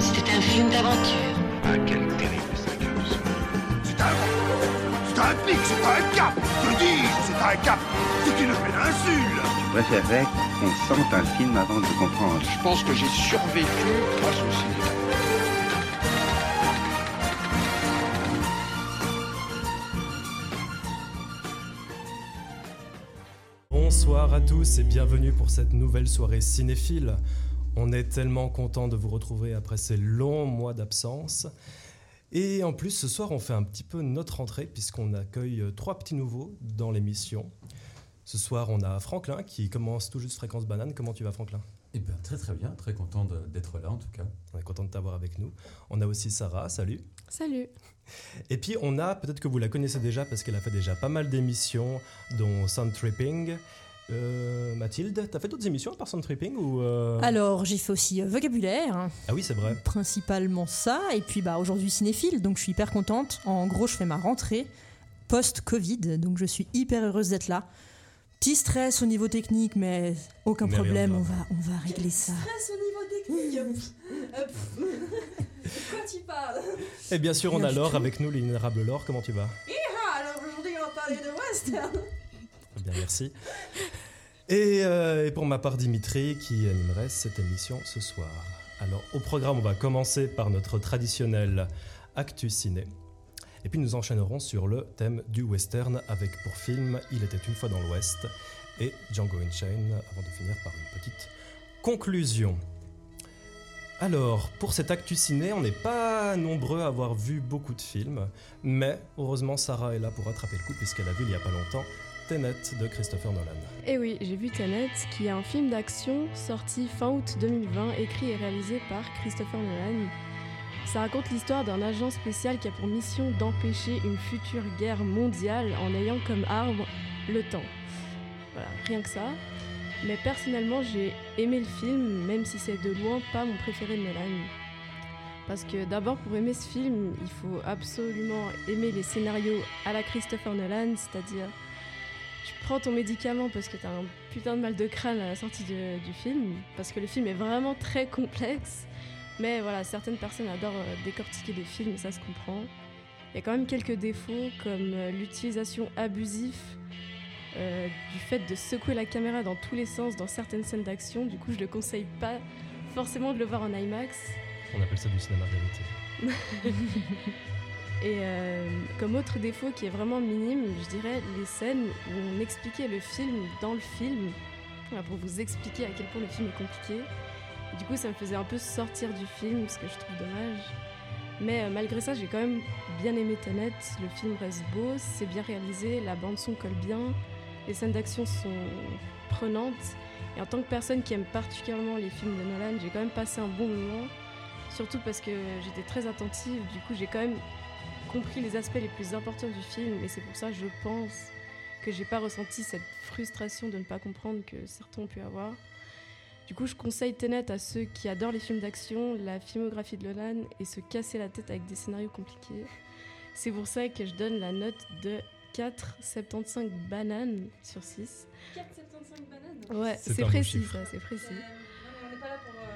C'était un film d'aventure. Ah, quel terrible sacrifice. C'est un... C'est un pic, c'est un cap Je te dis, c'est un cap C'est une péninsule Je préférerais qu'on sente un film avant de le comprendre. Je pense que j'ai survécu grâce au cinéma. Bonsoir à tous et bienvenue pour cette nouvelle soirée cinéphile. On est tellement content de vous retrouver après ces longs mois d'absence. Et en plus, ce soir, on fait un petit peu notre entrée puisqu'on accueille euh, trois petits nouveaux dans l'émission. Ce soir, on a Franklin qui commence tout juste Fréquence Banane. Comment tu vas, Franklin? Eh bien, très très bien, très content de- d'être là en tout cas. On est content de t'avoir avec nous. On a aussi Sarah, salut. Salut. Et puis, on a, peut-être que vous la connaissez déjà parce qu'elle a fait déjà pas mal d'émissions, dont Sound Tripping. Euh, Mathilde, t'as fait d'autres émissions à part Tripping ou euh, Alors, j'ai fait aussi euh, vocabulaire, hein, Ah oui, c'est vrai. principalement ça, et puis bah aujourd'hui cinéphile, donc je suis hyper contente. En gros, je fais ma rentrée post-Covid, donc je suis hyper heureuse d'être là. Petit stress au niveau technique, mais aucun Mais problème, on va, on va régler ça. Stress au niveau technique. Quoi tu parles Et bien sûr, on a Laure avec nous, l'inénarrable Laure. Comment tu vas? Alors aujourd'hui on va parler de western. Bien, merci. Et, euh, et pour ma part, Dimitri qui animerait cette émission ce soir. Alors, au programme, on va commencer par notre traditionnel Actu Ciné. Et puis nous enchaînerons sur le thème du western avec pour film Il était une fois dans l'Ouest et Django Unchained avant de finir par une petite conclusion. Alors, pour cet Actu Ciné, on n'est pas nombreux à avoir vu beaucoup de films, mais heureusement Sarah est là pour rattraper le coup puisqu'elle a vu il n'y a pas longtemps Tenet de Christopher Nolan. Et oui, j'ai vu Tenet, qui est un film d'action sorti fin août 2020, écrit et réalisé par Christopher Nolan. Ça raconte l'histoire d'un agent spécial qui a pour mission d'empêcher une future guerre mondiale en ayant comme arme le temps. Voilà, rien que ça. Mais personnellement, j'ai aimé le film, même si c'est de loin pas mon préféré de Nolan. Parce que d'abord, pour aimer ce film, il faut absolument aimer les scénarios à la Christopher Nolan, c'est-à-dire tu prends ton médicament parce que t'as un putain de mal de crâne à la sortie de- du film, parce que le film est vraiment très complexe. Mais voilà, certaines personnes adorent euh, décortiquer des films, ça se comprend. Il y a quand même quelques défauts, comme euh, l'utilisation abusive euh, du fait de secouer la caméra dans tous les sens dans certaines scènes d'action. Du coup, je ne conseille pas forcément de le voir en IMAX. On appelle ça du cinéma vérité. Et euh, comme autre défaut qui est vraiment minime, je dirais les scènes où on expliquait le film dans le film, pour vous expliquer à quel point le film est compliqué. Du coup, ça me faisait un peu sortir du film, ce que je trouve dommage. Mais euh, malgré ça, j'ai quand même bien aimé Tenet. Le film reste beau, c'est bien réalisé, la bande son colle bien, les scènes d'action sont prenantes. Et en tant que personne qui aime particulièrement les films de Nolan, j'ai quand même passé un bon moment. Surtout parce que j'étais très attentive, du coup j'ai quand même compris les aspects les plus importants du film et c'est pour ça je pense que j'ai pas ressenti cette frustration de ne pas comprendre que certains ont pu avoir. Du coup, je conseille Tenet à ceux qui adorent les films d'action, la filmographie de Nolan et se casser la tête avec des scénarios compliqués. C'est pour ça que je donne la note de 4,75 bananes sur 6. 4,75 bananes? Ouais, C'est précis ça, c'est précis. On n'est pas là pour. euh,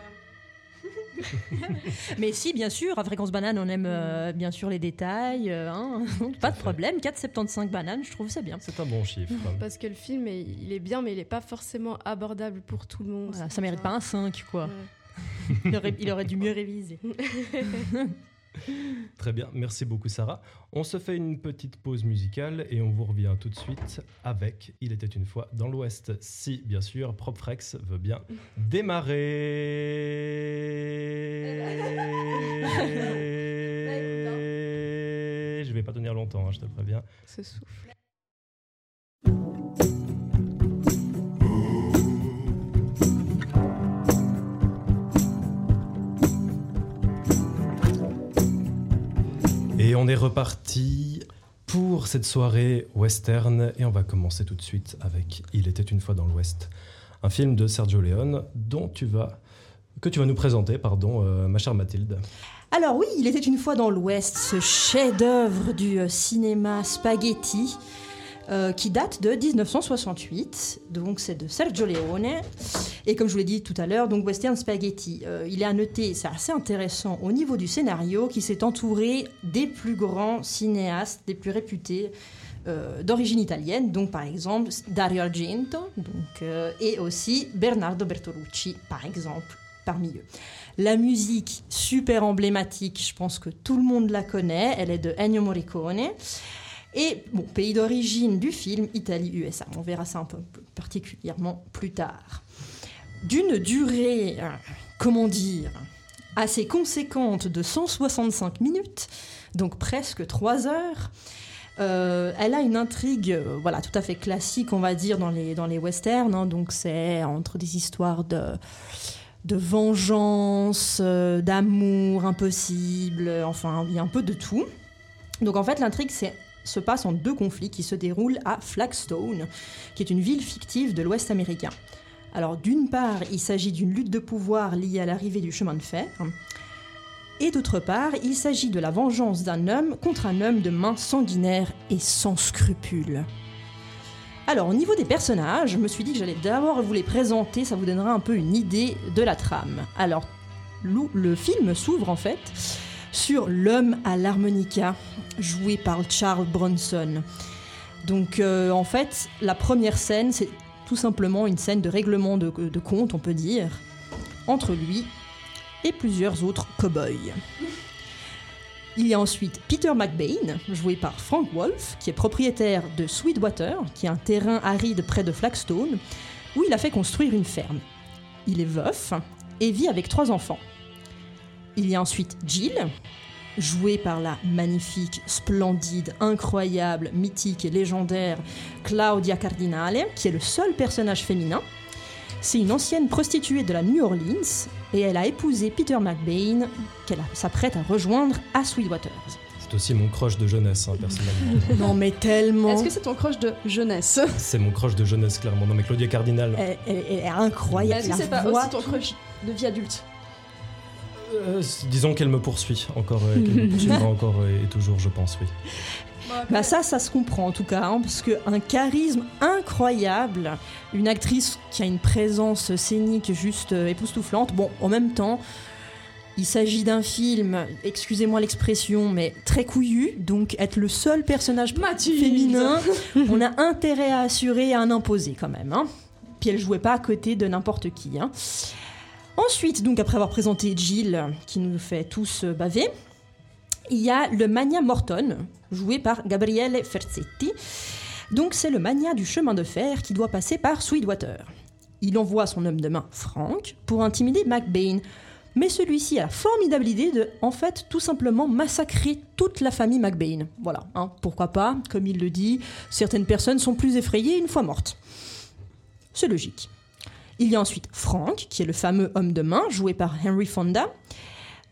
Mais si, bien sûr, à Fréquence Banane, on aime euh, bien sûr les détails, euh, hein, pas de problème. 4,75 bananes, je trouve ça bien. C'est un bon chiffre. Parce que le film, est- il est bien, mais il n'est pas forcément abordable pour tout le monde. Voilà, ça mérite pas un 5, quoi. Ouais. Il aurait, il aurait dû mieux réviser. Très bien, merci beaucoup Sarah. On se fait une petite pause musicale et on vous revient tout de suite avec Il était une fois dans l'Ouest. Si, bien sûr, Propfrex veut bien démarrer. Je vais pas tenir longtemps, hein, je te préviens. Ce souffle. Et on est reparti pour cette soirée western et on va commencer tout de suite avec Il était une fois dans l'Ouest, un film de Sergio Leone dont tu vas que tu vas nous présenter, pardon, euh, ma chère Mathilde. Alors oui, il était une fois dans l'Ouest, ce chef-d'œuvre du euh, cinéma spaghetti. Euh, qui date de 1968. Donc c'est de Sergio Leone. Et comme je vous l'ai dit tout à l'heure, donc Western Spaghetti. Euh, il est à noter, c'est assez intéressant au niveau du scénario, qui s'est entouré des plus grands cinéastes, des plus réputés. euh, d'origine italienne, donc par exemple Dario Argento, donc, et aussi Bernardo Bertolucci, par exemple, parmi eux. La musique, super emblématique, je pense que tout le monde la connaît, elle est de Ennio Morricone. Et bon, pays d'origine du film, Italie-USA. On verra ça un peu particulièrement plus tard. D'une durée, euh, comment dire, assez conséquente de 165 minutes, donc presque 3 heures. Euh, elle a une intrigue, euh, voilà, tout à fait classique, on va dire, dans les, dans les westerns. hein. donc c'est entre des histoires de, de vengeance, d'amour impossible, enfin, il y a un peu de tout. Donc en fait, l'intrigue c'est- se passe en deux conflits qui se déroulent à Flagstone, qui est une ville fictive de l'Ouest américain. Alors d'une part, il s'agit d'une lutte de pouvoir liée à l'arrivée du chemin de fer. Et d'autre part, il s'agit de la vengeance d'un homme contre un homme de main sanguinaire et sans scrupules. Alors, au niveau des personnages, je me suis dit que j'allais d'abord vous les présenter, ça vous donnera un peu une idée de la trame. Alors, le, le film s'ouvre en fait sur l'homme à l'harmonica, joué par Charles Bronson. Donc, euh, en fait, la première scène, c'est tout simplement une scène de règlement de, de compte, on peut dire, entre lui et plusieurs autres cow-boys. Il y a ensuite Peter McBain, joué par Frank Wolf, qui est propriétaire de Sweetwater, qui est un terrain aride près de Flagstone, où il a fait construire une ferme. Il est veuf et vit avec trois enfants. Il y a ensuite Jill, jouée par la magnifique, splendide, incroyable, mythique et légendaire Claudia Cardinale, qui est le seul personnage féminin. C'est une ancienne prostituée de la New Orleans et elle a épousé Peter McBain, qu'elle s'apprête à rejoindre à Sweetwater. C'est aussi mon crush de jeunesse, hein, personnellement. Non mais tellement. Est-ce que c'est ton crush de jeunesse? C'est mon crush de jeunesse, clairement. Non, mais Claudia Cardinal, Elle, elle- elle est incroyable. Est-ce que la c'est pas voix aussi ton crush de vie adulte? Euh, disons qu'elle me poursuit encore, euh, qu'elle me poursuivra encore euh, et toujours, je pense, oui. Bah ça, ça se comprend en tout cas, hein, parce qu'un charisme incroyable, une actrice qui a une présence scénique juste euh, époustouflante. Bon, en même temps, il s'agit d'un film, excusez-moi l'expression, mais très couillu, donc être le seul personnage Mathilde féminin, on a intérêt à assurer et à en imposer quand même. Hein. Puis elle jouait pas à côté de n'importe qui. hein. Ensuite, donc après avoir présenté Jill, qui nous fait tous euh, baver, il y a le Mania Morton, joué par Gabriele Ferzetti. Donc c'est le mania du chemin de fer qui doit passer par Sweetwater. Il envoie son homme de main, Frank, pour intimider McBain. Mais celui-ci a la formidable idée de, en fait, tout simplement massacrer toute la famille McBain. Voilà, hein, pourquoi pas, comme il le dit, certaines personnes sont plus effrayées une fois mortes. C'est logique. Il y a ensuite Frank, qui est le fameux homme de main, joué par Henry Fonda,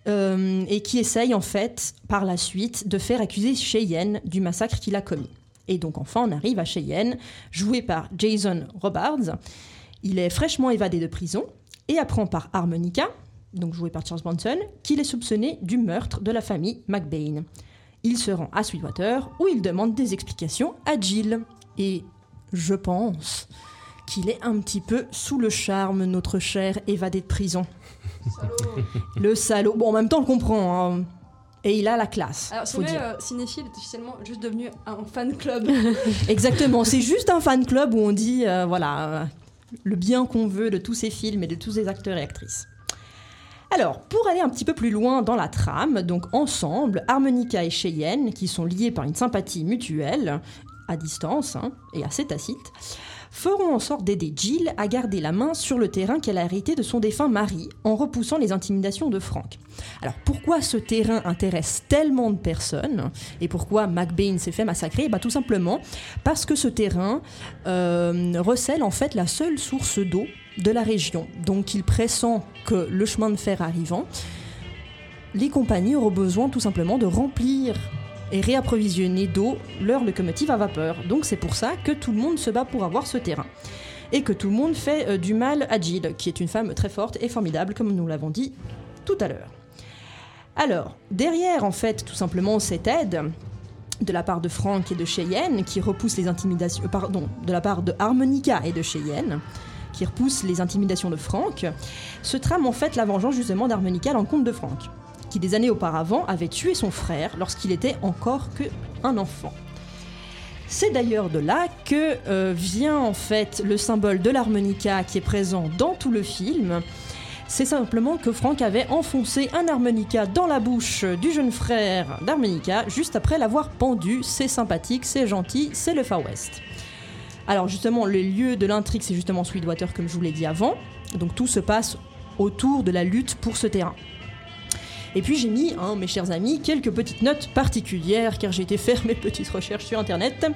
euh, et qui essaye en fait, par la suite, de faire accuser Cheyenne du massacre qu'il a commis. Et donc enfin, on arrive à Cheyenne, joué par Jason Robards. Il est fraîchement évadé de prison et apprend par Harmonica, donc joué par Charles Bronson, qu'il est soupçonné du meurtre de la famille McBain. Il se rend à Sweetwater où il demande des explications à Jill. Et je pense qu'il est un petit peu sous le charme, notre cher évadé de prison. Le salaud. Bon, en même temps, on le comprend. hein. Et il a la classe. Alors, c'est vrai, euh, Cinéphile est officiellement juste devenu un fan club. Exactement. C'est juste un fan club où on dit, euh, voilà, euh, le bien qu'on veut de tous ces films et de tous ces acteurs et actrices. Alors, pour aller un petit peu plus loin dans la trame, donc ensemble, Harmonica et Cheyenne, qui sont liés par une sympathie mutuelle, à distance hein, et assez tacite, feront en sorte d'aider Jill à garder la main sur le terrain qu'elle a hérité de son défunt mari, en repoussant les intimidations de Frank. Alors pourquoi ce terrain intéresse tellement de personnes et pourquoi McBain s'est fait massacrer? Bah, Tout simplement parce que ce terrain euh, recèle en fait la seule source d'eau de la région. Donc il pressent que le chemin de fer arrivant, les compagnies auront besoin tout simplement de remplir et réapprovisionner d'eau leur locomotive à vapeur. Donc c'est pour ça que tout le monde se bat pour avoir ce terrain. Et que tout le monde fait euh, du mal à Jill, qui est une femme très forte et formidable, comme nous l'avons dit tout à l'heure. Alors, derrière, en fait, tout simplement, cette aide, de la part de Frank et de Cheyenne, qui repousse les intimidations. euh, pardon, de la part de Harmonica et de Cheyenne, qui repousse les intimidations de Frank, se trame en fait la vengeance justement d'Harmonica à l'encontre de Frank, qui des années auparavant avait tué son frère lorsqu'il était encore que un enfant. C'est d'ailleurs de là que euh, vient en fait le symbole de l'harmonica qui est présent dans tout le film. C'est simplement que Frank avait enfoncé un harmonica dans la bouche du jeune frère d'harmonica juste après l'avoir pendu. C'est sympathique, c'est gentil, c'est le Far West. Alors justement, le lieu de l'intrigue, c'est justement Sweetwater comme je vous l'ai dit avant. Donc tout se passe autour de la lutte pour ce terrain. Et puis j'ai mis, hein, mes chers amis, quelques petites notes particulières car j'ai été faire mes petites recherches sur internet.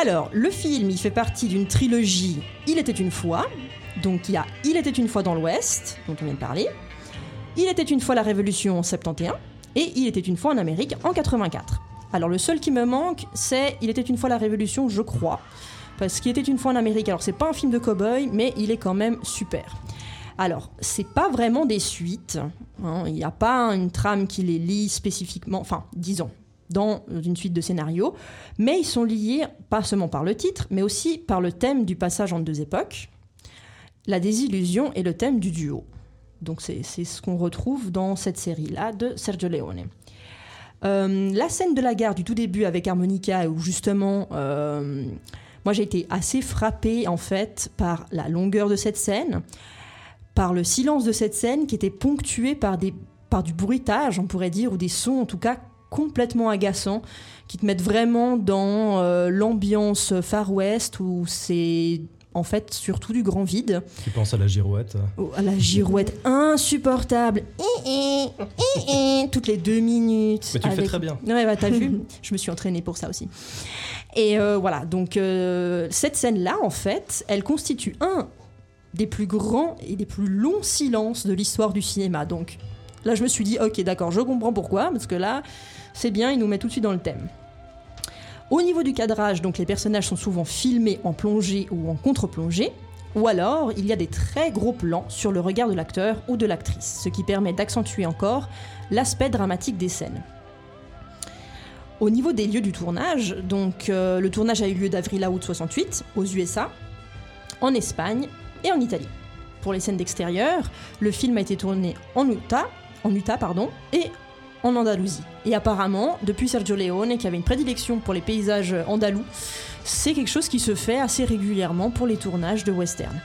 Alors, le film, il fait partie d'une trilogie Il était une fois. Donc il y a Il était une fois dans l'Ouest, dont on vient de parler. Il était une fois la Révolution en 71. Et Il était une fois en Amérique en 84. Alors le seul qui me manque, c'est Il était une fois la Révolution, je crois. Parce qu'il était une fois en Amérique. Alors c'est pas un film de cow-boy, mais il est quand même super. Alors, c'est pas vraiment des suites. hein, Il n'y a pas une trame qui les lie spécifiquement, enfin, disons, dans une suite de scénarios, mais ils sont liés pas seulement par le titre, mais aussi par le thème du passage entre deux époques, la désillusion et le thème du duo. Donc c'est ce qu'on retrouve dans cette série-là de Sergio Leone. Euh, la scène de la gare du tout début avec Harmonica, où justement, euh, moi j'ai été assez frappée en fait par la longueur de cette scène, par le silence de cette scène qui était ponctué par, des, par du bruitage, on pourrait dire, ou des sons en tout cas complètement agaçants, qui te mettent vraiment dans euh, l'ambiance Far West, où c'est en fait surtout du grand vide. Tu penses à la girouette Oh, à la girouette insupportable, toutes les deux minutes. Mais tu le fais très bien. Ouais, bah, t'as vu, je me suis entraînée pour ça aussi. Et euh, voilà, donc euh, cette scène-là, en fait, elle constitue un des plus grands et des plus longs silences de l'histoire du cinéma. Donc là, je me suis dit, ok, d'accord, je comprends pourquoi, parce que là, c'est bien, il nous met tout de suite dans le thème. Au niveau du cadrage, donc les personnages sont souvent filmés en plongée ou en contre-plongée, ou alors il y a des très gros plans sur le regard de l'acteur ou de l'actrice, ce qui permet d'accentuer encore l'aspect dramatique des scènes. Au niveau des lieux du tournage, donc euh, le tournage a eu lieu d'avril à août 68 aux USA, en Espagne et en Italie. Pour les scènes d'extérieur, le film a été tourné en Utah, en Utah pardon, et en Andalousie. Et apparemment, depuis Sergio Leone, qui avait une prédilection pour les paysages andalous, c'est quelque chose qui se fait assez régulièrement pour les tournages de western.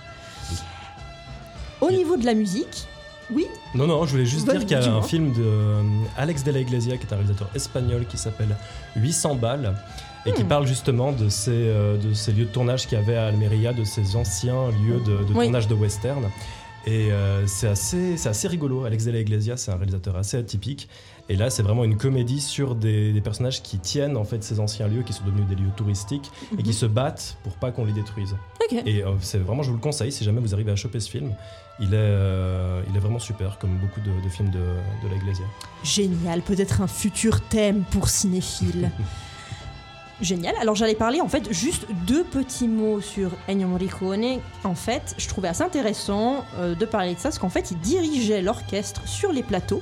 Au niveau de la musique, oui, Non, non, je voulais juste dire qu'il y a un film de euh, Alex de la Iglesia, qui est un réalisateur espagnol, qui s'appelle 800 balles, et qui Hmm. parle justement de ces, euh, de ces lieux de tournage qu'il y avait à Almeria, de ces anciens lieux de, de Oui. tournage de western. Et euh, c'est assez, assez rigolo. Alex de la Iglesia, c'est un réalisateur assez atypique. Et là, c'est vraiment une comédie sur des, des personnages qui tiennent en fait ces anciens lieux qui sont devenus des lieux touristiques et qui Mhm. se battent pour pas qu'on les détruise. Et euh, c'est vraiment, je vous le conseille, si jamais vous arrivez à choper ce film, il est, euh, il est vraiment super, comme beaucoup de, de films de, de la Iglesia. Génial, peut-être un futur thème pour cinéphiles. Génial. Alors j'allais parler en fait juste deux petits mots sur Ennio Morricone. En fait, je trouvais assez intéressant euh, de parler de ça parce qu'en fait, il dirigeait l'orchestre sur les plateaux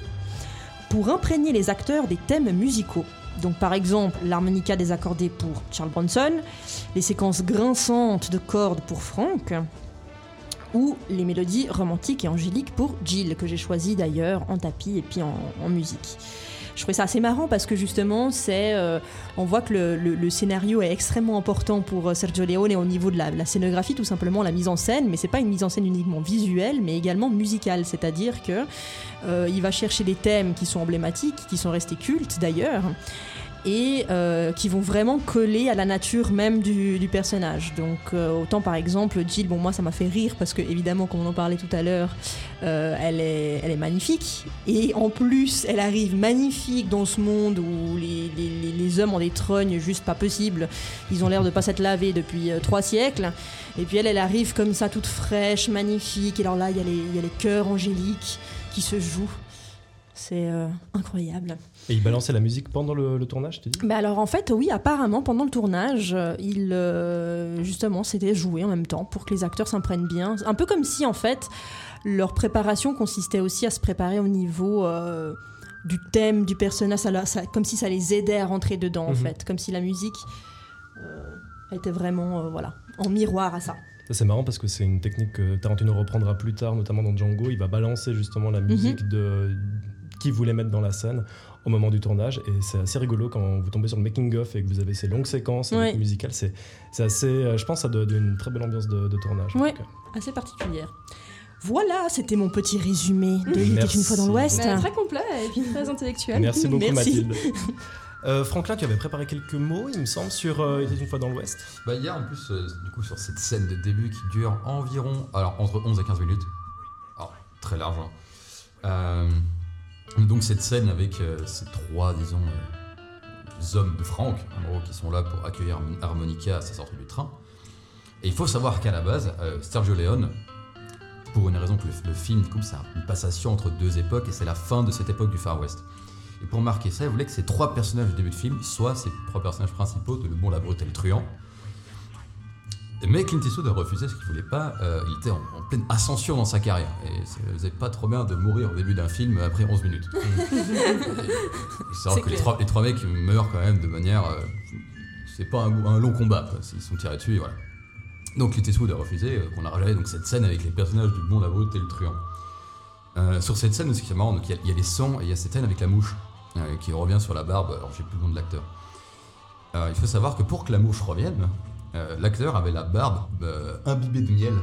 pour imprégner les acteurs des thèmes musicaux. Donc par exemple, l'harmonica désaccordée pour Charles Bronson, les séquences grinçantes de cordes pour Frank, ou les mélodies romantiques et angéliques pour Jill, que j'ai choisi d'ailleurs en tapis et puis en, en musique. Je trouvais ça assez marrant parce que justement, c'est, euh, on voit que le, scénario est extrêmement important pour euh, Sergio Leone au niveau de la, la scénographie, tout simplement la mise en scène, mais c'est pas une mise en scène uniquement visuelle, mais également musicale, c'est-à-dire que euh, il va chercher des thèmes qui sont emblématiques, qui sont restés cultes d'ailleurs, et euh, qui vont vraiment coller à la nature même du, personnage. Donc euh, autant par exemple Jill, bon moi ça m'a fait rire parce que évidemment comme on en parlait tout à l'heure, euh, elle, est, elle est magnifique et en plus elle arrive magnifique dans ce monde où les, les- hommes ont des trognes juste pas possible. Ils ont l'air de pas s'être lavés depuis trois siècles. Et puis elle, elle arrive comme ça toute fraîche, magnifique. Et alors là il y, a les- il y a les chœurs angéliques qui se jouent. C'est euh, incroyable. Et il balançait la musique pendant le, le tournage, tu dis Mais alors en fait, oui, apparemment pendant le tournage, euh, il euh, justement c'était joué en même temps pour que les acteurs s'imprègnent bien. Un peu comme si en fait leur préparation consistait aussi à se préparer au niveau euh, du thème du personnage, ça, la- ça- comme si ça les aidait à rentrer dedans en Mhm. fait, comme si la musique était vraiment voilà en miroir à ça. Ça, C'est marrant parce que c'est une technique que Tarantino reprendra plus tard, notamment dans Django. Il va balancer justement la musique de qu'il voulait mettre dans la scène au moment du tournage. Et c'est assez rigolo quand vous tombez sur le making-of et que vous avez ces longues séquences Ouais. musicales. C'est c'est assez, euh, je pense, ça donne une très belle ambiance de, de tournage. cas. assez particulière. Voilà, c'était mon petit résumé de Il était une fois dans l'Ouest. Très complet et puis très intellectuel. Merci beaucoup, Merci. Mathilde. Euh, Franklin, tu avais préparé quelques mots, il me semble, sur euh, Il était une fois dans l'Ouest. Bah, il y a en plus, euh, du coup, sur cette scène de début qui dure environ, alors entre 11 et 15 minutes. Alors, très large. hein. Donc, cette scène avec euh, ces trois, disons, euh, hommes de Franck, en gros, qui sont là pour accueillir Harmonica à sa sortie du train. Et il faut savoir qu'à la base, euh, Sergio Leone, pour une raison que le, le film, coup, c'est une passation entre deux époques et c'est la fin de cette époque du Far West. Et pour marquer ça, il voulait que ces trois personnages du début de film soient ces trois personnages principaux de Le Bon, la Brute et le Truand. Mais Clint Eastwood a refusé ce qu'il voulait pas. euh, il était en, en pleine ascension dans sa carrière. Et ça faisait pas trop bien de mourir au début d'un film après 11 minutes. C'est que les trois, les trois mecs meurent quand même de manière. euh, c'est pas un, un long combat, quoi. Ils sont tirés dessus et voilà. Donc Clint Eastwood a refusé euh, qu'on a rajouté donc cette scène avec les personnages du Bon, la et le Truand. Euh, sur cette scène, ce qui est marrant, il y a- il y, a les sangs et il y a cette scène avec la mouche qui revient sur la barbe. Alors j'ai plus le nom de l'acteur. Il faut savoir que pour que la mouche revienne, euh, l'acteur avait la barbe euh, imbibée de miel.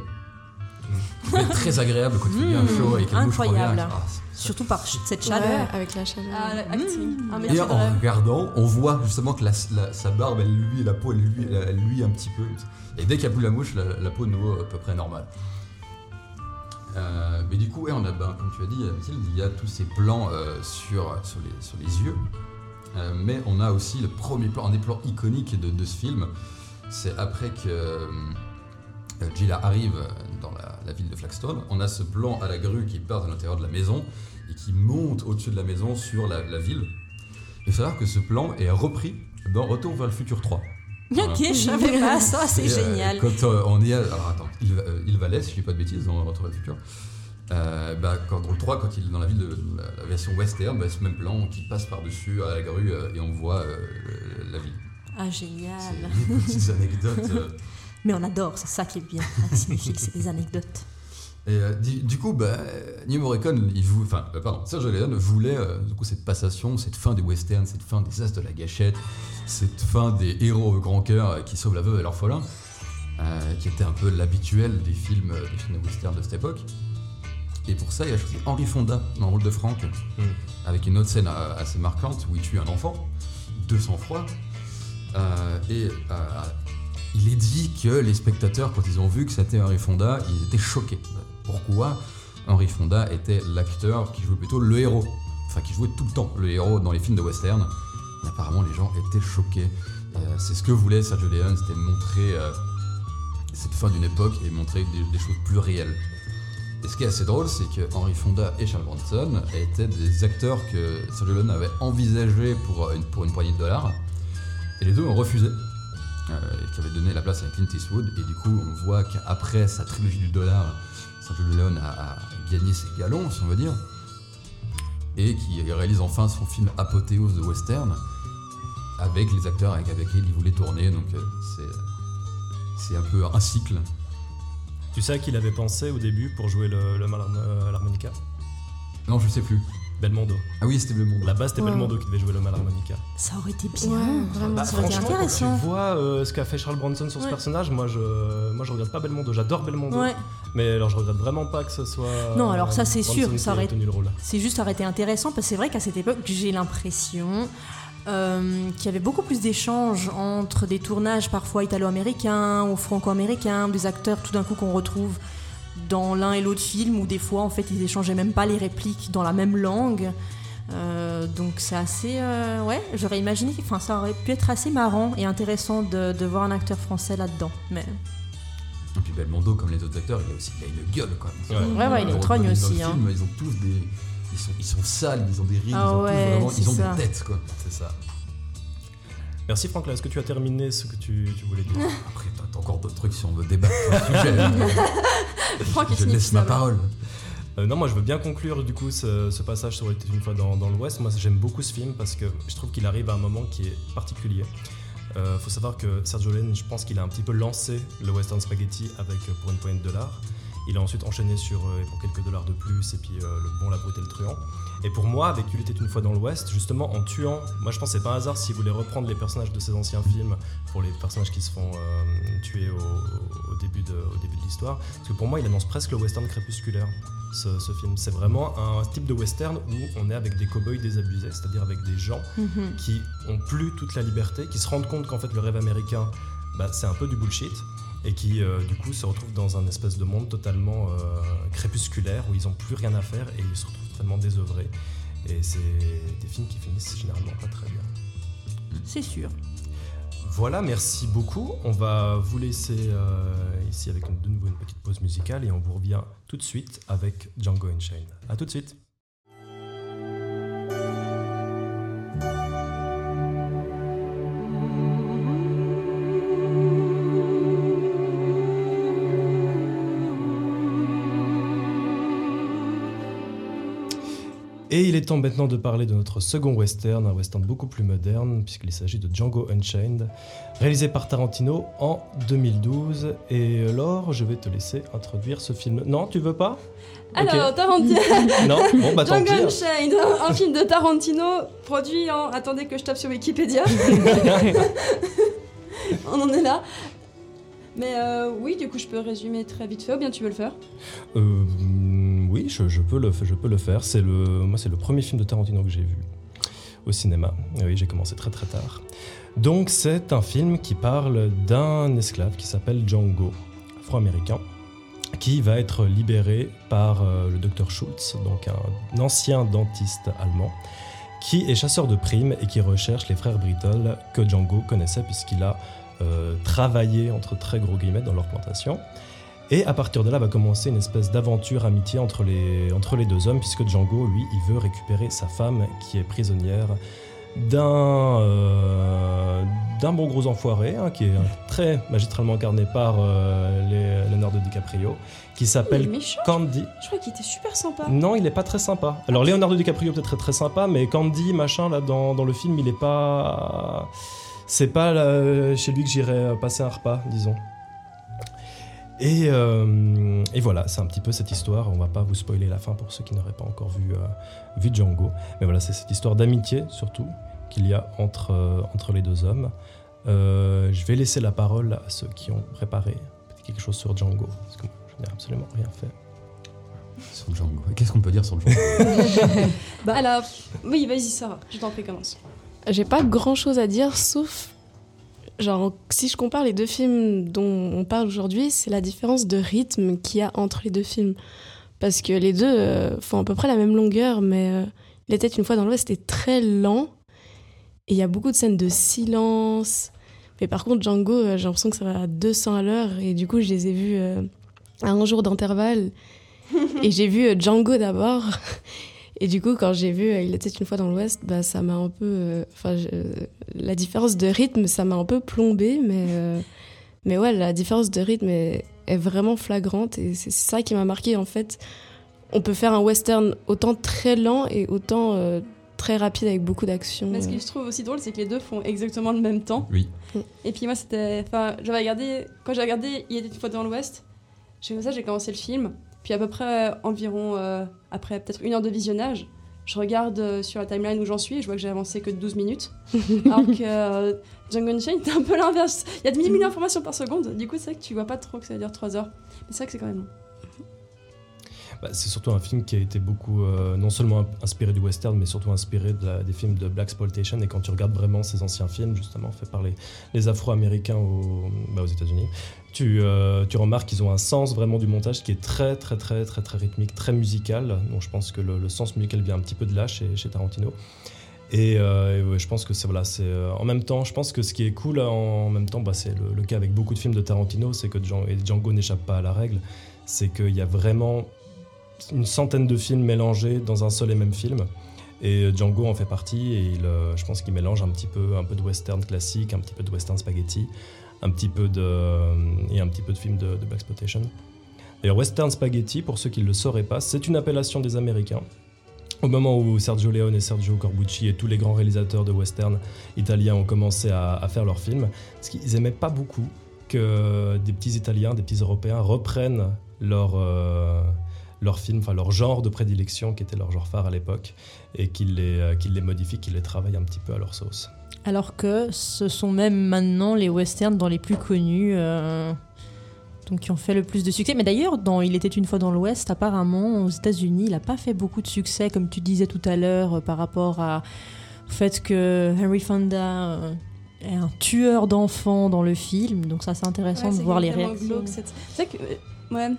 Très agréable quand il y a un Mmh, show et que la mouche revient. incroyable. Ah, Surtout par ch- cette Ouais, chaleur. avec la chaleur. Ah, la- acting. Un Et de en rêve. regardant, on voit justement que la- la- sa barbe, elle luit, et la peau, elle luit, elle, elle luit un petit peu. Et dès qu'il n'y a plus la mouche, la, la peau est de nouveau à peu près normale. Euh, mais du coup, ouais, on a, ben, comme tu as dit, Mathilde, il y a tous ces plans euh, sur, sur, les, sur les yeux. Euh, mais on a aussi le premier plan, un des plans iconiques de, de ce film. C'est après que euh, Gilla arrive dans la, la ville de Flagstone. On a ce plan à la grue qui part de l'intérieur de la maison et qui monte au-dessus de la maison sur la, la ville. Il faut savoir que ce plan est repris dans Retour vers le futur 3. Ok, je savais pas ça, c'est euh, génial. quand euh, on y a. Alors attends, il, va- il si je dis pas de bêtises, dans Retour vers le futur. Euh, bah, quand, dans le 3, quand il est dans la ville de la, la version western, bah, ce même plan qui passe par-dessus à la grue et on voit la ville. Ah, génial. Des petites anecdotes. euh, Mais on adore, c'est ça qui est bien. Cinéphile, c'est des anecdotes. Et euh, du, du coup, bah, Ennio Morricone, il vou- enfin, euh, pardon, Sergio Leone voulait euh, du coup, cette passation, cette fin des westerns, cette fin des as de la gâchette, cette fin des héros au grand cœur qui sauvent la veuve et l'orphelin, euh, qui était un peu l'habituel des films, des films de western de cette époque. Et pour ça, il a choisi Henry Fonda dans le rôle de Frank, avec une autre scène assez marquante où il tue un enfant, de sang-froid. Euh, et euh, il est dit que les spectateurs, quand ils ont vu que c'était Henry Fonda, ils étaient choqués. Pourquoi Henry Fonda était l'acteur qui jouait plutôt le héros, enfin qui jouait tout le temps le héros dans les films de western. Apparemment, les gens étaient choqués. Euh, c'est ce que voulait Sergio Leone, c'était montrer cette fin d'une époque et montrer des, choses plus réelles. Et ce qui est assez drôle, c'est que Henry Fonda et Charles Bronson étaient des acteurs que Sergio Leone avait envisagé pour une, pour une poignée de dollars. Et les deux ont refusé, euh, qui avait donné la place à Clint Eastwood. Et du coup, on voit qu'après sa trilogie du dollar, Sergio Leone a, a gagné ses galons, si on veut dire, et qui réalise enfin son film apothéose de western avec les acteurs avec, avec lesquels il voulait tourner. Donc euh, c'est c'est un peu un cycle. Tu sais à qui il avait pensé au début pour jouer le, le mal euh, à l'harmonica? Non, je sais plus. Belmondo. Ah oui, c'était Belmondo. À la base, c'était Ouais. Belmondo qui devait jouer le mal harmonica. Ça aurait été bien. Ouais, vraiment. Bah, ça aurait été franchement, quand intéressant. tu vois euh, ce qu'a fait Charles Bronson sur ce personnage, moi je, moi je regrette pas Belmondo. J'adore Belmondo. Ouais. Mais alors je regrette vraiment pas que ce soit. Non, alors ça, c'est sûr, ça ait aurait- tenu le rôle. C'est juste ça aurait été intéressant parce que c'est vrai qu'à cette époque, j'ai l'impression euh, qu'il y avait beaucoup plus d'échanges entre des tournages parfois italo-américains ou franco-américains, des acteurs tout d'un coup qu'on retrouve dans l'un et l'autre film où des fois en fait ils échangeaient même pas les répliques dans la même langue. Euh, donc c'est assez euh, ouais j'aurais imaginé enfin ça aurait pu être assez marrant et intéressant de, de voir un acteur français là-dedans mais Et puis Belmondo, comme les autres acteurs, il a aussi il a une gueule quoi. Ouais. Ouais, ouais, il est trogne aussi, film, hein. Ils ont tous des. Ils sont, ils sont sales, ils ont des rides, Ah ils ont tous ouais, vraiment. c'est Ils ont ça. des têtes quoi. C'est ça. Merci Franklin, est-ce que tu as terminé ce que tu, tu voulais dire Après, t'as encore d'autres trucs si on veut débattre sur le sujet. Franck est je laisse ma parole. Euh, non, moi je veux bien conclure du coup ce, ce passage sur une fois dans, dans l'Ouest. Moi j'aime beaucoup ce film parce que je trouve qu'il arrive à un moment qui est particulier. Euh, faut savoir que Sergio Leone, je pense qu'il a un petit peu lancé le western spaghetti avec euh, pour une poignée de dollars. Il a ensuite enchaîné sur euh, pour quelques dollars de plus et puis euh, le bon, la brute et le truand. Et pour moi, avec Il était une fois dans l'Ouest, justement en tuant, moi je pense que c'est pas un hasard s'il voulait reprendre les personnages de ses anciens films pour les personnages qui se font euh, tuer au, au début de, au début de l'histoire. Parce que pour moi, il annonce presque le western crépusculaire. Ce, ce film, c'est vraiment un type de western où on est avec des cow-boys désabusés, c'est-à-dire avec des gens Mhm. qui ont plus toute la liberté, qui se rendent compte qu'en fait le rêve américain, bah, c'est un peu du bullshit, et qui euh, du coup se retrouvent dans un espèce de monde totalement euh, crépusculaire où ils n'ont plus rien à faire et ils se retrouvent totalement désœuvrés. Et c'est des films qui finissent généralement pas très bien. C'est sûr. Voilà, merci beaucoup. On va vous laisser euh, ici avec une- de nouveau une petite pause musicale et on vous revient tout de suite avec Django Unchained. A tout de suite. Et il est temps maintenant de parler de notre second western, un western beaucoup plus moderne, puisqu'il s'agit de Django Unchained, réalisé par Tarantino en 2012. Et Laure, je vais te laisser introduire ce film. Non, tu veux pas? Alors. Tarantino. Non Bon, bah Django. Unchained, un film de Tarantino produit en. Attendez que je tape sur Wikipédia. On en est là. Mais euh, oui, du coup, je peux résumer très vite fait, ou bien tu veux le faire? Euh, oui, je, peux le, faire. C'est le, moi, c'est le premier film de Tarantino que j'ai vu au cinéma. Oui, j'ai commencé très très tard. Donc, c'est un film qui parle d'un esclave qui s'appelle Django, afro-américain, qui va être libéré par euh, le docteur Schultz, donc un ancien dentiste allemand, qui est chasseur de primes et qui recherche les frères Brittle que Django connaissait puisqu'il a euh, travaillé entre très gros guillemets dans leur plantation. Et à partir de là va commencer une espèce d'aventure amitié entre les, entre les deux hommes, puisque Django, lui, il veut récupérer sa femme qui est prisonnière d'un euh, d'un bon gros enfoiré, hein, qui est très magistralement incarné par euh, Leonardo DiCaprio, qui s'appelle. Candy. Je crois qu'il était super sympa. Non, il est pas très sympa. Alors Leonardo DiCaprio peut-être très, très sympa, mais Candy, machin, là, dans, dans le film, il est pas... C'est pas là, chez lui que j'irais passer un repas, disons. Et, euh, et voilà, c'est un petit peu cette histoire. On va pas vous spoiler la fin pour ceux qui n'auraient pas encore vu, euh, vu Django. Mais voilà, c'est cette histoire d'amitié, surtout, qu'il y a entre, euh, entre les deux hommes. Euh, je vais laisser la parole à ceux qui ont préparé quelque chose sur Django, parce que je n'ai absolument rien fait. Sur Django. Qu'est-ce qu'on peut dire sur Django Bah, alors, oui, vas-y, Sarah, je t'en prie, commence. J'ai pas grand chose à dire sauf. Genre, si je compare les deux films dont on parle aujourd'hui, c'est la différence de rythme qu'il y a entre les deux films. Parce que les deux euh, font à peu près la même longueur, mais euh, Il était une fois dans l'Ouest est très lent. Et il y a beaucoup de scènes de silence. Mais par contre, Django, euh, j'ai l'impression que ça va à 200 à l'heure. Et du coup, je les ai vus euh, à un jour d'intervalle. et j'ai vu Django d'abord. Et du coup, quand j'ai vu euh, Il était une fois dans l'Ouest, bah, ça m'a un peu. euh, Enfin, je- la différence de rythme, ça m'a un peu plombé, mais. euh, mais ouais, la différence de rythme est, est vraiment flagrante et c'est ça qui m'a marqué en fait. On peut faire un western autant très lent et autant euh, très rapide avec beaucoup d'action. Mais ce que je trouve aussi drôle, c'est que les deux font exactement le même temps. Oui. Et puis moi, c'était. Enfin, j'avais regardé. Quand j'ai regardé Il était une fois dans l'Ouest, j'ai fait ça, j'ai commencé le film. Puis à peu près euh, environ. euh, après peut-être une heure de visionnage, je regarde euh, sur la timeline où j'en suis et je vois que j'ai avancé que de 12 minutes. Alors que euh, Django Unchained, c'est un peu l'inverse. Il y a 10 000 informations par seconde. Du coup, c'est vrai que tu vois pas trop que ça va dire 3 heures. Mais c'est vrai que c'est quand même long. Bah, c'est surtout un film qui a été beaucoup, euh, non seulement inspiré du western, mais surtout inspiré de la- des films de Black Exploitation. Et quand tu regardes vraiment ces anciens films, justement, faits par les, les Afro-Américains au- bah, aux États-Unis, tu, euh, tu remarques qu'ils ont un sens vraiment du montage qui est très, très, très, très, très rythmique, très musical. Donc je pense que le, sens musical vient un petit peu de là chez, Tarantino. Et, euh, je pense que c'est voilà, c'est euh, en même temps, je pense que ce qui est cool en même temps, bah, c'est le, cas avec beaucoup de films de Tarantino, c'est que Django, et Django n'échappe pas à la règle, c'est qu'il y a vraiment une centaine de films mélangés dans un seul et même film. Et Django en fait partie, et il, je pense qu'il mélange un petit peu, un peu de western classique, un petit peu de western spaghetti, un petit peu de, et un petit peu de films de, de. D'ailleurs, western spaghetti, pour ceux qui ne le sauraient pas, c'est une appellation des Américains. Au moment où Sergio Leone et Sergio Corbucci et tous les grands réalisateurs de western italiens ont commencé à, faire leur film, parce qu'ils aimaient pas beaucoup que des petits Italiens, des petits Européens reprennent leur, euh, leur enfin leur genre de prédilection, qui était leur genre phare à l'époque, et qu'ils les, euh, les modifient, qu'ils les travaillent un petit peu à leur sauce. Alors que ce sont même maintenant les westerns dans les plus connus, euh, donc qui ont fait le plus de succès. Mais d'ailleurs, dans Il était une fois dans l'Ouest, apparemment aux États-Unis, il n'a pas fait beaucoup de succès, comme tu disais tout à l'heure, euh, par rapport à, au fait que Henry Fonda euh, est un tueur d'enfants dans le film. Donc ça, c'est intéressant Ouais, de voir les réactions. C'est que. Ouais.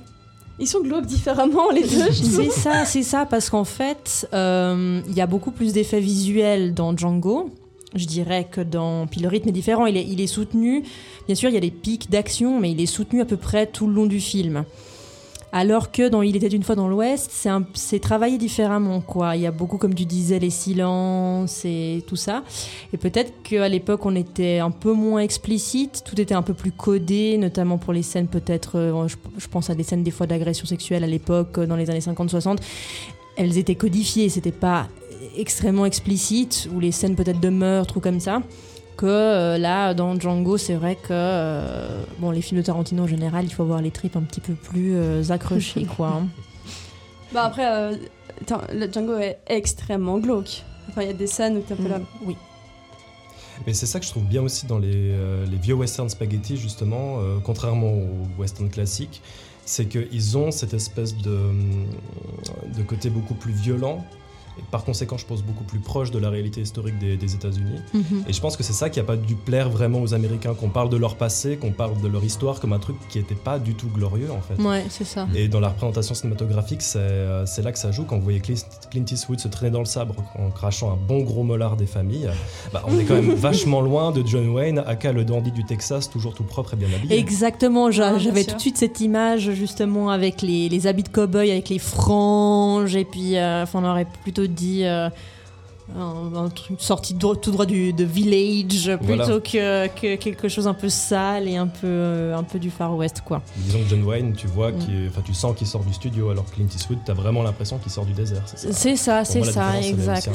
Ils sont glauques différemment, les deux. C'est ça, c'est ça, parce qu'en fait, il y a beaucoup plus d'effets visuels dans Django. Je dirais que dans. Puis le rythme est différent, il est, il est soutenu. Bien sûr, il y a des pics d'action, mais il est soutenu à peu près tout le long du film. Alors que dans Il était une fois dans l'Ouest, c'est c'est travaillé différemment, quoi. Il y a beaucoup, comme tu disais, les silences et tout ça. Et peut-être qu'à l'époque, on était un peu moins explicite, tout était un peu plus codé, notamment pour les scènes, peut-être, euh, je, je pense à des scènes des fois d'agression sexuelle à l'époque, euh, dans les années 50-60. Elles étaient codifiées, c'était pas extrêmement explicite, ou les scènes peut-être de meurtre ou comme ça. Que euh, là, dans Django, c'est vrai que euh, bon, les films de Tarantino en général, il faut avoir les tripes un petit peu plus euh, accrochées, quoi. hein. Bah après, euh, le Django est extrêmement glauque. Enfin, il y a des scènes où t'es un peu là. Mm, Oui. Mais c'est ça que je trouve bien aussi dans les, euh, les vieux western spaghetti, justement, euh, contrairement aux western classiques, c'est qu'ils ont cette espèce de, de côté beaucoup plus violent, et par conséquent, je pense, beaucoup plus proche de la réalité historique des, des États-Unis. Mhm. Et je pense que c'est ça qui n'a pas dû plaire vraiment aux Américains, qu'on parle de leur passé, qu'on parle de leur histoire comme un truc qui n'était pas du tout glorieux, en fait. Ouais, c'est ça. Et dans la représentation cinématographique, c'est euh, là que ça joue. Quand vous voyez Clint Clint Eastwood se traîner dans le sabre en crachant un bon gros molar des familles, bah, on est quand même vachement loin de John Wayne, aka le dandy du Texas, toujours tout propre et bien habillé. Exactement, Ah, j'avais tout de suite cette image justement avec les, les habits de cow-boy, avec les franges, et puis euh, enfin, on aurait plutôt dit euh, un, truc sorti tout droit du, de Village Voilà. plutôt que, que quelque chose un peu sale et un peu, euh, un peu du Far West quoi. Disons que John Wayne, tu vois, Mm. enfin, tu sens qu'il sort du studio, alors que Clint Eastwood, t'as vraiment l'impression qu'il sort du désert. C'est ça. C'est ça, ça, exact.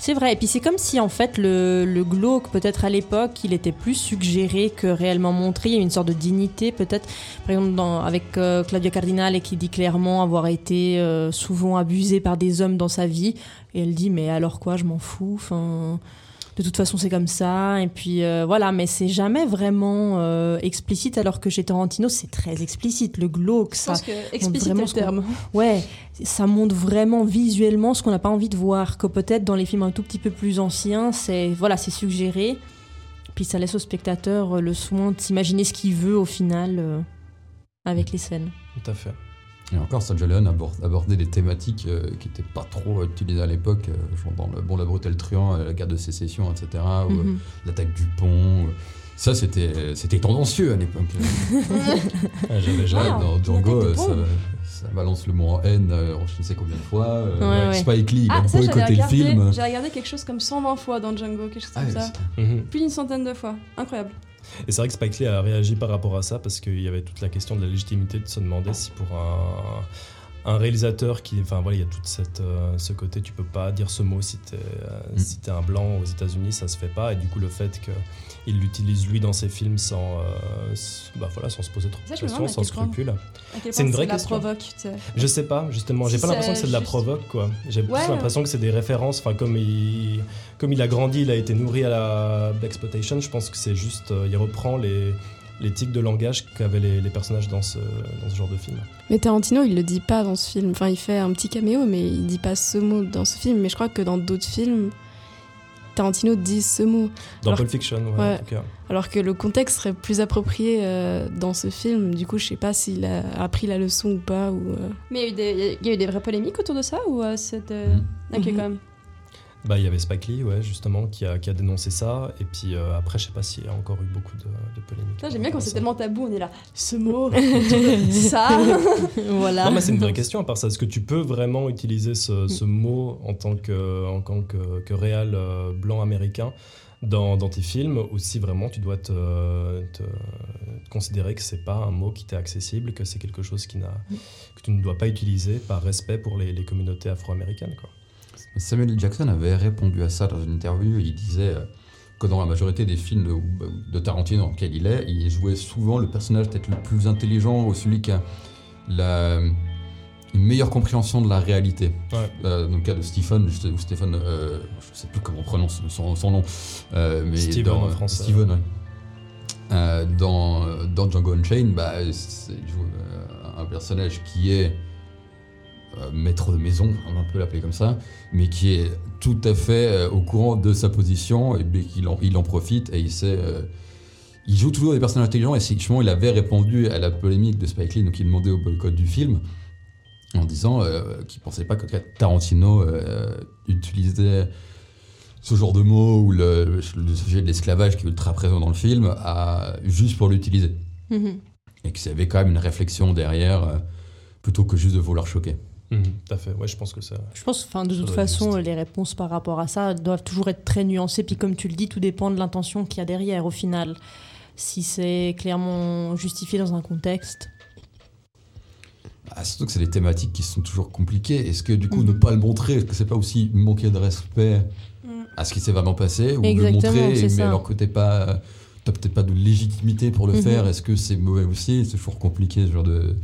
C'est vrai, et puis c'est comme si en fait le, le glauque, peut-être à l'époque, il était plus suggéré que réellement montré. Il une sorte de dignité, peut-être, par exemple avec euh, Claudia Cardinale qui dit clairement avoir été euh, souvent abusée par des hommes dans sa vie. Et elle dit, mais alors quoi, je m'en fous. Enfin, de toute façon, c'est comme ça. Et puis euh, voilà, mais c'est jamais vraiment euh, explicite, alors que chez Tarantino, c'est très explicite. Le glauque, Je ça. pense que explicite le terme. Ouais, ça montre vraiment visuellement ce qu'on n'a pas envie de voir. Que peut-être dans les films un tout petit peu plus anciens, c'est voilà, c'est suggéré. Puis ça laisse au spectateur euh, le soin de s'imaginer ce qu'il veut au final euh, avec les scènes. Tout à fait. Et encore, Sergio Leone abordait des thématiques euh, qui n'étaient pas trop utilisées à l'époque, euh, genre dans le Bon, la brutale truand, euh, la guerre de sécession, etc., ou euh, Mhm. l'attaque du pont. euh. Ça, c'était c'était tendancieux à l'époque. Ah, J'avais jamais. Dans Django, euh, ça, ça balance le mot en haine, euh, je ne sais combien de fois. euh, Ouais, ouais. Spike Lee, il Ah, a ça, boycotté le regardé, film. j'ai regardé quelque chose comme 120 fois dans Django, quelque chose Ah, comme ça. Mhm. Plus d'une centaine de fois. Incroyable. Et c'est vrai que Spike Lee a réagi par rapport à ça parce qu'il y avait toute la question de la légitimité de se demander si pour un, un réalisateur qui. Enfin voilà, il y a tout cette, euh, ce côté, tu peux pas dire ce mot si t'es euh, Mm. si t'es un blanc aux États-Unis, ça se fait pas. Et du coup, le fait qu'il l'utilise lui dans ses films sans, euh, bah, voilà, sans se poser trop de questions, sans scrupules. C'est une vraie la question. provoque, tu sais. Je sais pas, justement. J'ai Si pas l'impression que c'est de la provoque, quoi. J'ai plus Ouais. l'impression que c'est des références. Enfin, comme il, comme il a grandi, il a été nourri à la Blaxploitation. Je pense que c'est juste, euh, il reprend les, les tics de langage qu'avaient les, les personnages dans ce, dans ce genre de film. Mais Tarantino, il le dit pas dans ce film. Enfin, il fait un petit caméo, mais il dit pas ce mot dans ce film. Mais je crois que dans d'autres films, Tarantino dit ce mot. Dans Alors- Pulp Fiction, ouais, ouais. en tout cas. Alors que le contexte serait plus approprié euh, dans ce film. Du coup, je sais pas s'il a appris la leçon ou pas. Ou, euh. Mais il y, a eu des, il y a eu des vraies polémiques autour de ça ou euh, c'était. Ok, quand même? Bah, il y avait Spike Lee, ouais, justement, qui a, qui a dénoncé ça. Et puis euh, après, je sais pas s'il y a encore eu beaucoup de, de polémiques. J'aime bien quand c'est tellement tabou, on est là. Ce mot, ça. voilà. Non, mais c'est une vraie question à part ça. Est-ce que tu peux vraiment utiliser ce, ce mot en tant que, en tant que, que réal euh, blanc américain dans, dans tes films ou si vraiment tu dois te, te- te considérer que c'est pas un mot qui t'est accessible, que c'est quelque chose qui n'a, que tu ne dois pas utiliser par respect pour les, les communautés afro-américaines quoi? Samuel L. Jackson avait répondu à ça dans une interview. Il disait euh, que dans la majorité des films de, de Tarantino dans lesquels il est, il jouait souvent le personnage peut-être le plus intelligent ou celui qui a la, une meilleure compréhension de la réalité. Ouais. Euh, dans le cas de Stephen, je sais, ou Stephen, euh, je sais plus comment on prononce son, son nom, euh, mais Steven dans, en français. Steven, ouais. Dans, dans Django Unchained, bah, c'est il joue, un personnage qui est maître de maison, on va un peu l'appeler comme ça, mais qui est tout à fait euh, au courant de sa position et qu'il en, il en profite et il sait. euh, il joue toujours des personnages intelligents et effectivement il avait répondu à la polémique de Spike Lee, donc il demandait au boycott du film en disant euh, qu'il pensait pas que Tarantino euh, utilisait ce genre de mots ou le, le sujet de l'esclavage qui est ultra présent dans le film à, juste pour l'utiliser Mhm. et qu'il y avait quand même une réflexion derrière euh, plutôt que juste de vouloir choquer. Tout à fait. Ouais, je pense que ça. Je pense, enfin, de toute façon, les réponses par rapport à ça doivent toujours être très nuancées. Puis, comme tu le dis, tout dépend de l'intention qu'il y a derrière, au final. Si c'est clairement justifié dans un contexte. Ah, surtout que c'est des thématiques qui sont toujours compliquées. Est-ce que du coup Mhm. ne pas le montrer, est-ce que c'est pas aussi manquer de respect Mm. à ce qui s'est vraiment passé ou Exactement, le montrer c'est mais ça. alors que t'es pas t'as peut-être pas de légitimité pour le Mhm. faire est-ce que c'est mauvais aussi? C'est toujours compliqué ce genre de,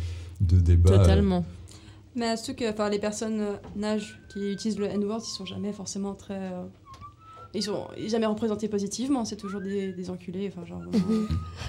de débat Totalement. Mais surtout que enfin, les personnes nages qui utilisent le N-word, ils sont jamais forcément très. euh, Ils sont jamais représentés positivement, c'est toujours des, des enculés. Enfin, genre,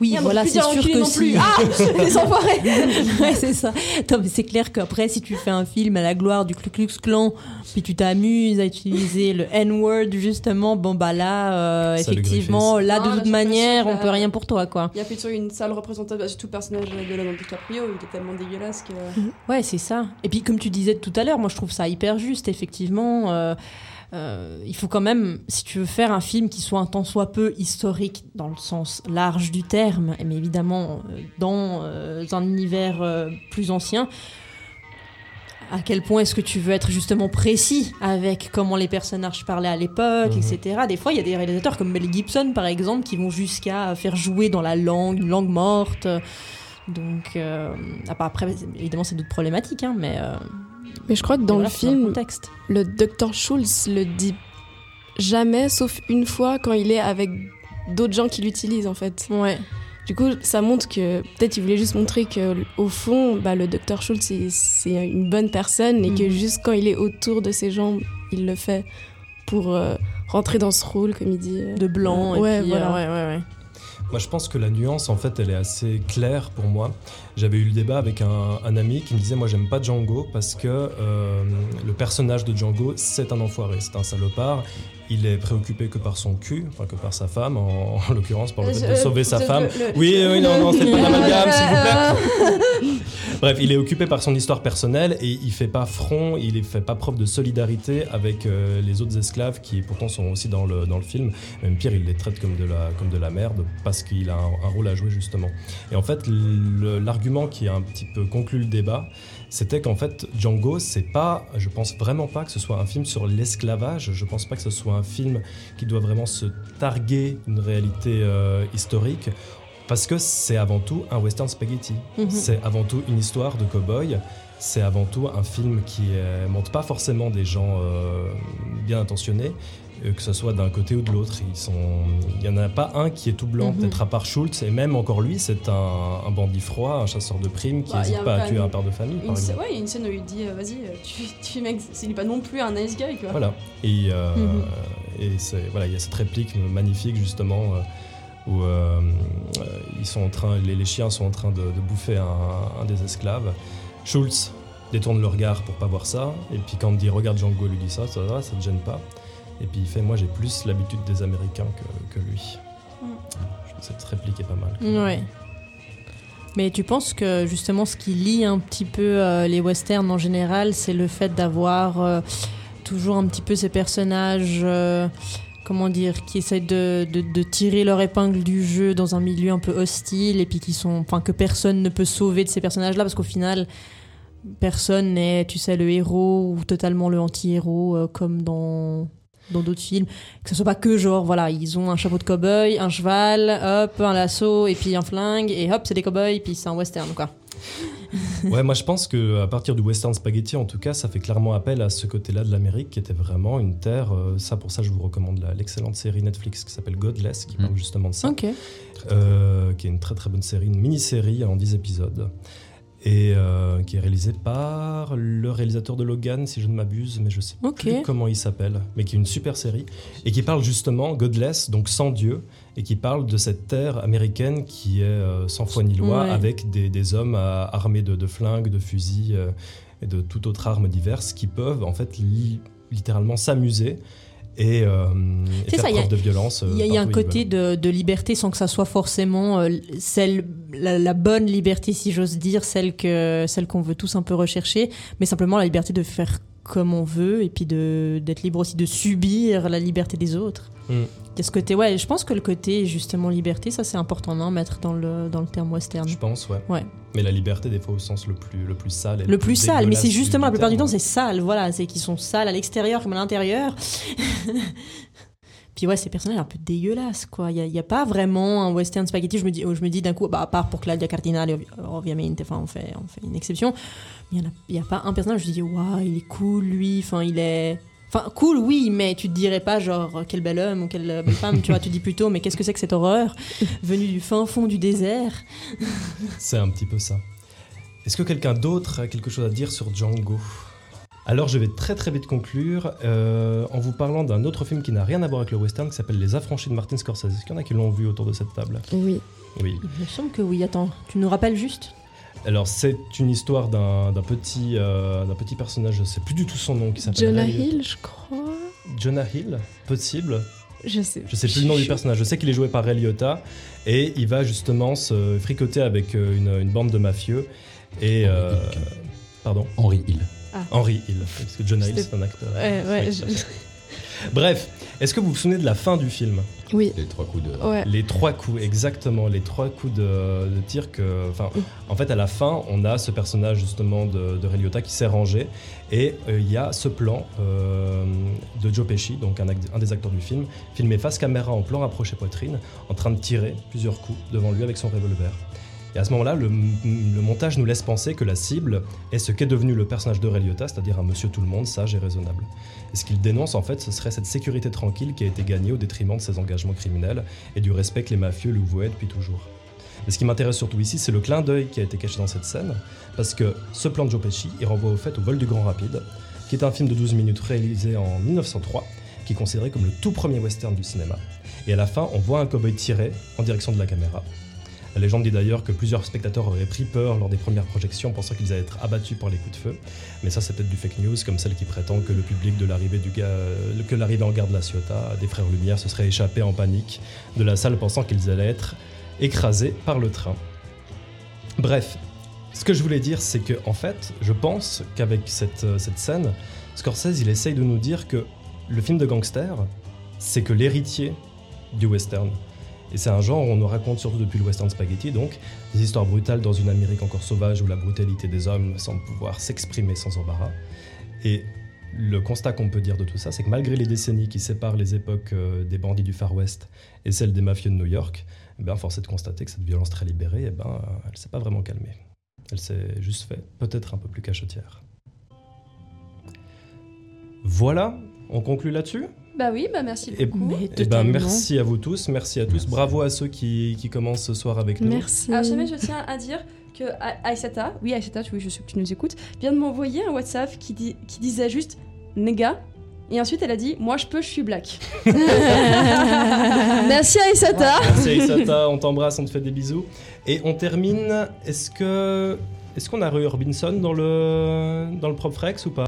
Oui, voilà, c'est sûr que non si. plus. Ah Les enfoirés ouais, c'est ça. Non, mais c'est clair qu'après, si tu fais un film à la gloire du Ku Klux Klan, puis tu t'amuses à utiliser le N-word, justement, bon, bah là, euh, effectivement, là, de toute manière, on peut rien pour toi, quoi. Il y a plutôt une sale représentation, bah, surtout le personnage de Leonardo DiCaprio, il est tellement dégueulasse que. Ouais, c'est ça. Et puis, comme tu disais tout à l'heure, moi, je trouve ça hyper juste, effectivement. euh, euh, il faut quand même, si tu veux faire un film qui soit un tant soit peu historique dans le sens large du terme, mais évidemment euh, dans euh, un univers euh, plus ancien, à quel point est-ce que tu veux être justement précis avec comment les personnages parlaient à l'époque, Mhm. etc. Des fois, il y a des réalisateurs comme Mel Gibson, par exemple, qui vont jusqu'à faire jouer dans la langue, une langue morte. Donc, euh, après, évidemment, c'est d'autres problématiques, hein, mais, euh, Mais je crois que dans voilà, le film, contexte. le docteur Schultz le dit jamais, sauf une fois quand il est avec d'autres gens qui l'utilisent en fait. Ouais. Du coup, ça montre que peut-être il voulait juste montrer que au fond, bah, le docteur Schultz c'est- une bonne personne et que Mhm. juste quand il est autour de ces gens, il le fait pour euh, rentrer dans ce rôle, comme il dit. euh, de blanc. et ouais, puis, voilà. euh, ouais, ouais, ouais. Moi, je pense que la nuance, en fait, elle est assez claire pour moi. J'avais eu le débat avec un, ami qui me disait, moi, j'aime pas Django parce que euh, le personnage de Django, c'est un enfoiré, c'est un salopard. Il est préoccupé que par son cul, enfin que par sa femme, en, en l'occurrence, par le fait de sauver sa femme. le- Oui, oui, non, non, c'est pas l'amalgame, s'il vous plaît. Bref, il est occupé par son histoire personnelle et il fait pas front, il fait pas preuve de solidarité avec euh, les autres esclaves qui pourtant sont aussi dans le, dans le film. Même pire, il les traite comme de la, comme de la merde parce qu'il a un, un rôle à jouer justement. Et en fait, l'argument qui a un petit peu conclu le débat, c'était qu'en fait, Django, c'est pas, je pense vraiment pas que ce soit un film sur l'esclavage. Je pense pas que ce soit un film qui doit vraiment se targuer une réalité euh, historique. Parce que c'est avant tout un western spaghetti. Mhm. C'est avant tout une histoire de cow-boy. C'est avant tout un film qui euh, montre pas forcément des gens euh, bien intentionnés, que ce soit d'un côté ou de l'autre. Il y en a pas un qui est tout blanc, Mhm. peut-être à part Schultz, et même encore lui, c'est un, un bandit froid, un chasseur de primes qui Bah, il n'hésite pas à tuer un père de famille, par scè- exemple. ouais, il y a une scène où il dit euh, Vas-y, euh, tu, tu mec, c'est pas non plus un nice guy quoi. Voilà. Et, euh, Mhm. et voilà, il y a cette réplique magnifique justement euh, où euh, euh, ils sont en train, les, les chiens sont en train de, de bouffer un, un des esclaves. Schultz détourne le regard pour pas voir ça, et puis quand il dit regarde Django lui dit ça, ça va, ça te gêne pas. Et puis il fait moi j'ai plus l'habitude des Américains que, que lui. Mm. Je trouve que Cette réplique est pas mal. Ouais. Mais tu penses que justement ce qui lie un petit peu euh, les westerns en général, c'est le fait d'avoir euh, toujours un petit peu ces personnages, euh, comment dire, qui essayent de, de- de tirer leur épingle du jeu dans un milieu un peu hostile et puis qui sont, enfin que personne ne peut sauver de ces personnages-là parce qu'au final, personne n'est, tu sais, le héros ou totalement le anti-héros euh, comme dans dans d'autres films, que ce soit pas que genre voilà ils ont un chapeau de cow-boy, un cheval, hop un lasso et puis un flingue et hop c'est des cow-boys puis c'est un western quoi. Ouais, moi je pense que à partir du western spaghetti, en tout cas, ça fait clairement appel à ce côté-là de l'Amérique qui était vraiment une terre. euh, ça, pour ça, je vous recommande l'excellente série Netflix qui s'appelle Godless, qui parle justement de ça. Ok. Euh, qui est une très très bonne série, une mini-série en 10 épisodes. Et euh, qui est réalisée par le réalisateur de Logan, si je ne m'abuse, mais je sais Ok. plus comment il s'appelle, mais qui est une super série, et qui parle justement, Godless, donc sans Dieu, et qui parle de cette terre américaine qui est euh, sans foi ni loi, Ouais. avec des, des hommes euh, armés de, de flingues, de fusils euh, et de toute autre arme diverse, qui peuvent en fait li- littéralement s'amuser et, euh, et C'est faire ça, il y a- preuve de violence. euh, Il y a, y a un côté de, de liberté sans que ça soit forcément euh, celle, la, la bonne liberté, si j'ose dire, celle celle qu'on veut tous un peu rechercher, mais simplement la liberté de faire comme on veut et puis de d'être libre aussi de subir la liberté des autres. Mm. A ce côté, ouais, je pense que le côté justement liberté, ça c'est important d'en mettre dans le, dans le terme western. Je pense, ouais. Ouais. Mais la liberté, des fois, au sens le plus, le plus sale. et Le plus sale, mais c'est justement la plupart du temps c'est sale, voilà, c'est qu'ils sont sales à l'extérieur comme à l'intérieur. Puis ouais, ces personnages un peu dégueulasses, quoi. Il n'y a, pas vraiment un western spaghetti. Je me dis, je me dis d'un coup, bah, à part pour Claudia Cardinale, obviamente, enfin, on fait, on fait une exception. Il n'y a, a pas un personnage, je me dis, waouh, il est cool, lui. Enfin, il est. Enfin, cool, oui, mais tu te dirais pas, genre, quel bel homme ou quelle belle femme, tu vois, tu dis plutôt, mais qu'est-ce que c'est que cette horreur venue du fin fond du désert? C'est un petit peu ça. Est-ce que quelqu'un d'autre a quelque chose à dire sur Django? Alors, je vais très très vite conclure euh, en vous parlant d'un autre film qui n'a rien à voir avec le western, qui s'appelle Les Affranchis de Martin Scorsese. Est-ce qu'il y en a qui l'ont vu autour de cette table? Oui. Oui. Il me semble que oui, attends, tu nous rappelles juste? Alors, c'est une histoire d'un d'un petit, euh, d'un petit personnage, je sais plus du tout son nom, qui s'appelle Jonah Ray- Hill, je crois. Jonah Hill Possible Je sais. Je sais plus le nom du personnage. Je sais qu'il est joué par Ray Liotta et il va justement se fricoter avec euh, une, une bande de mafieux et euh, pardon? Henry Hill. Ah. Henry Hill, parce que Jonah Hill c'est un acteur. Ouais, ouais, Oui, je- tout à fait. Bref, est-ce que vous vous souvenez de la fin du film? Oui. Les trois coups de. Ouais. Les trois coups, exactement, les trois coups de, de tir que. Enfin, en fait, à la fin, on a ce personnage justement de, de Ray Liotta qui s'est rangé et euh, il y a ce plan euh, de Joe Pesci, donc un, un des acteurs du film, filmé face caméra en plan rapproché poitrine, en train de tirer plusieurs coups devant lui avec son revolver. Et à ce moment-là, le, montage nous laisse penser que la cible est ce qu'est devenu le personnage de Liotta, c'est-à-dire un monsieur tout le monde, sage et raisonnable. Et ce qu'il dénonce, en fait, ce serait cette sécurité tranquille qui a été gagnée au détriment de ses engagements criminels et du respect que les mafieux lui vouaient depuis toujours. Mais ce qui m'intéresse surtout ici, c'est le clin d'œil qui a été caché dans cette scène, parce que ce plan de Joe Pesci, il renvoie au fait au vol du Grand Rapide, qui est un film de 12 minutes réalisé en 1903, qui est considéré comme le tout premier western du cinéma. Et à la fin, on voit un cowboy tirer en direction de la caméra. La légende dit d'ailleurs que plusieurs spectateurs auraient pris peur lors des premières projections, pensant qu'ils allaient être abattus par les coups de feu. Mais ça, c'est peut-être du fake news, comme celle qui prétend que le public de l'arrivée du gars, que l'arrivée en gare de la Ciotat, des frères Lumière, se serait échappé en panique de la salle, pensant qu'ils allaient être écrasés par le train. Bref, ce que je voulais dire, c'est que en fait, je pense qu'avec cette, euh, cette scène, Scorsese, il essaye de nous dire que le film de gangster, c'est que l'héritier du western. Et c'est un genre où on nous raconte surtout depuis le western spaghetti, donc des histoires brutales dans une Amérique encore sauvage où la brutalité des hommes semble pouvoir s'exprimer sans embarras. Et le constat qu'on peut dire de tout ça, c'est que malgré les décennies qui séparent les époques euh, des bandits du Far West et celles des mafieux de New York, eh ben, force est de constater que cette violence très libérée, eh ben, elle s'est pas vraiment calmée. Elle s'est juste fait peut-être un peu plus cachetière. Voilà, on conclut là-dessus? Bah oui, bah merci et, beaucoup. eh ben, merci à vous tous, merci à tous. Bravo à ceux qui, qui commencent ce soir avec nous. Merci. Alors jamais je tiens à dire que A- Aïssata, oui Aïssata, oui je sais que tu nous écoutes, vient de m'envoyer un WhatsApp qui, dit, qui disait juste Nega. Et ensuite elle a dit Moi je peux, je suis black. Merci Aïssata. Merci Aïssata, on t'embrasse, on te fait des bisous. Et on termine, est-ce que... Est-ce qu'on a Roy Orbison dans le, dans le propre Rex ou pas?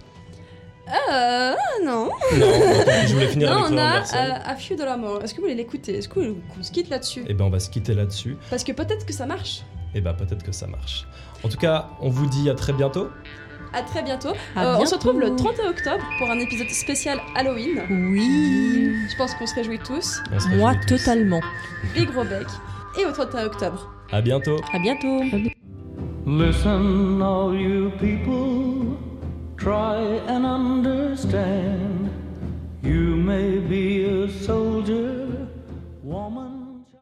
Euh, non. Non, attends, je voulais finir non, avec on a euh, A Few de la mort. Est-ce que vous voulez l'écouter? Est-ce que qu'on se quitte là-dessus? Eh ben on va se quitter là-dessus. Parce que peut-être que ça marche. Eh ben peut-être que ça marche. En tout cas, on vous dit à très bientôt. À très bientôt. À Euh, on se retrouve le 31 octobre pour un épisode spécial Halloween. Oui. Je pense qu'on se réjouit tous. On se Moi, tous. totalement. Big gros bec. Et au 31 octobre. À bientôt. À bientôt. Listen, all you people, try and understand. You may be a soldier, woman.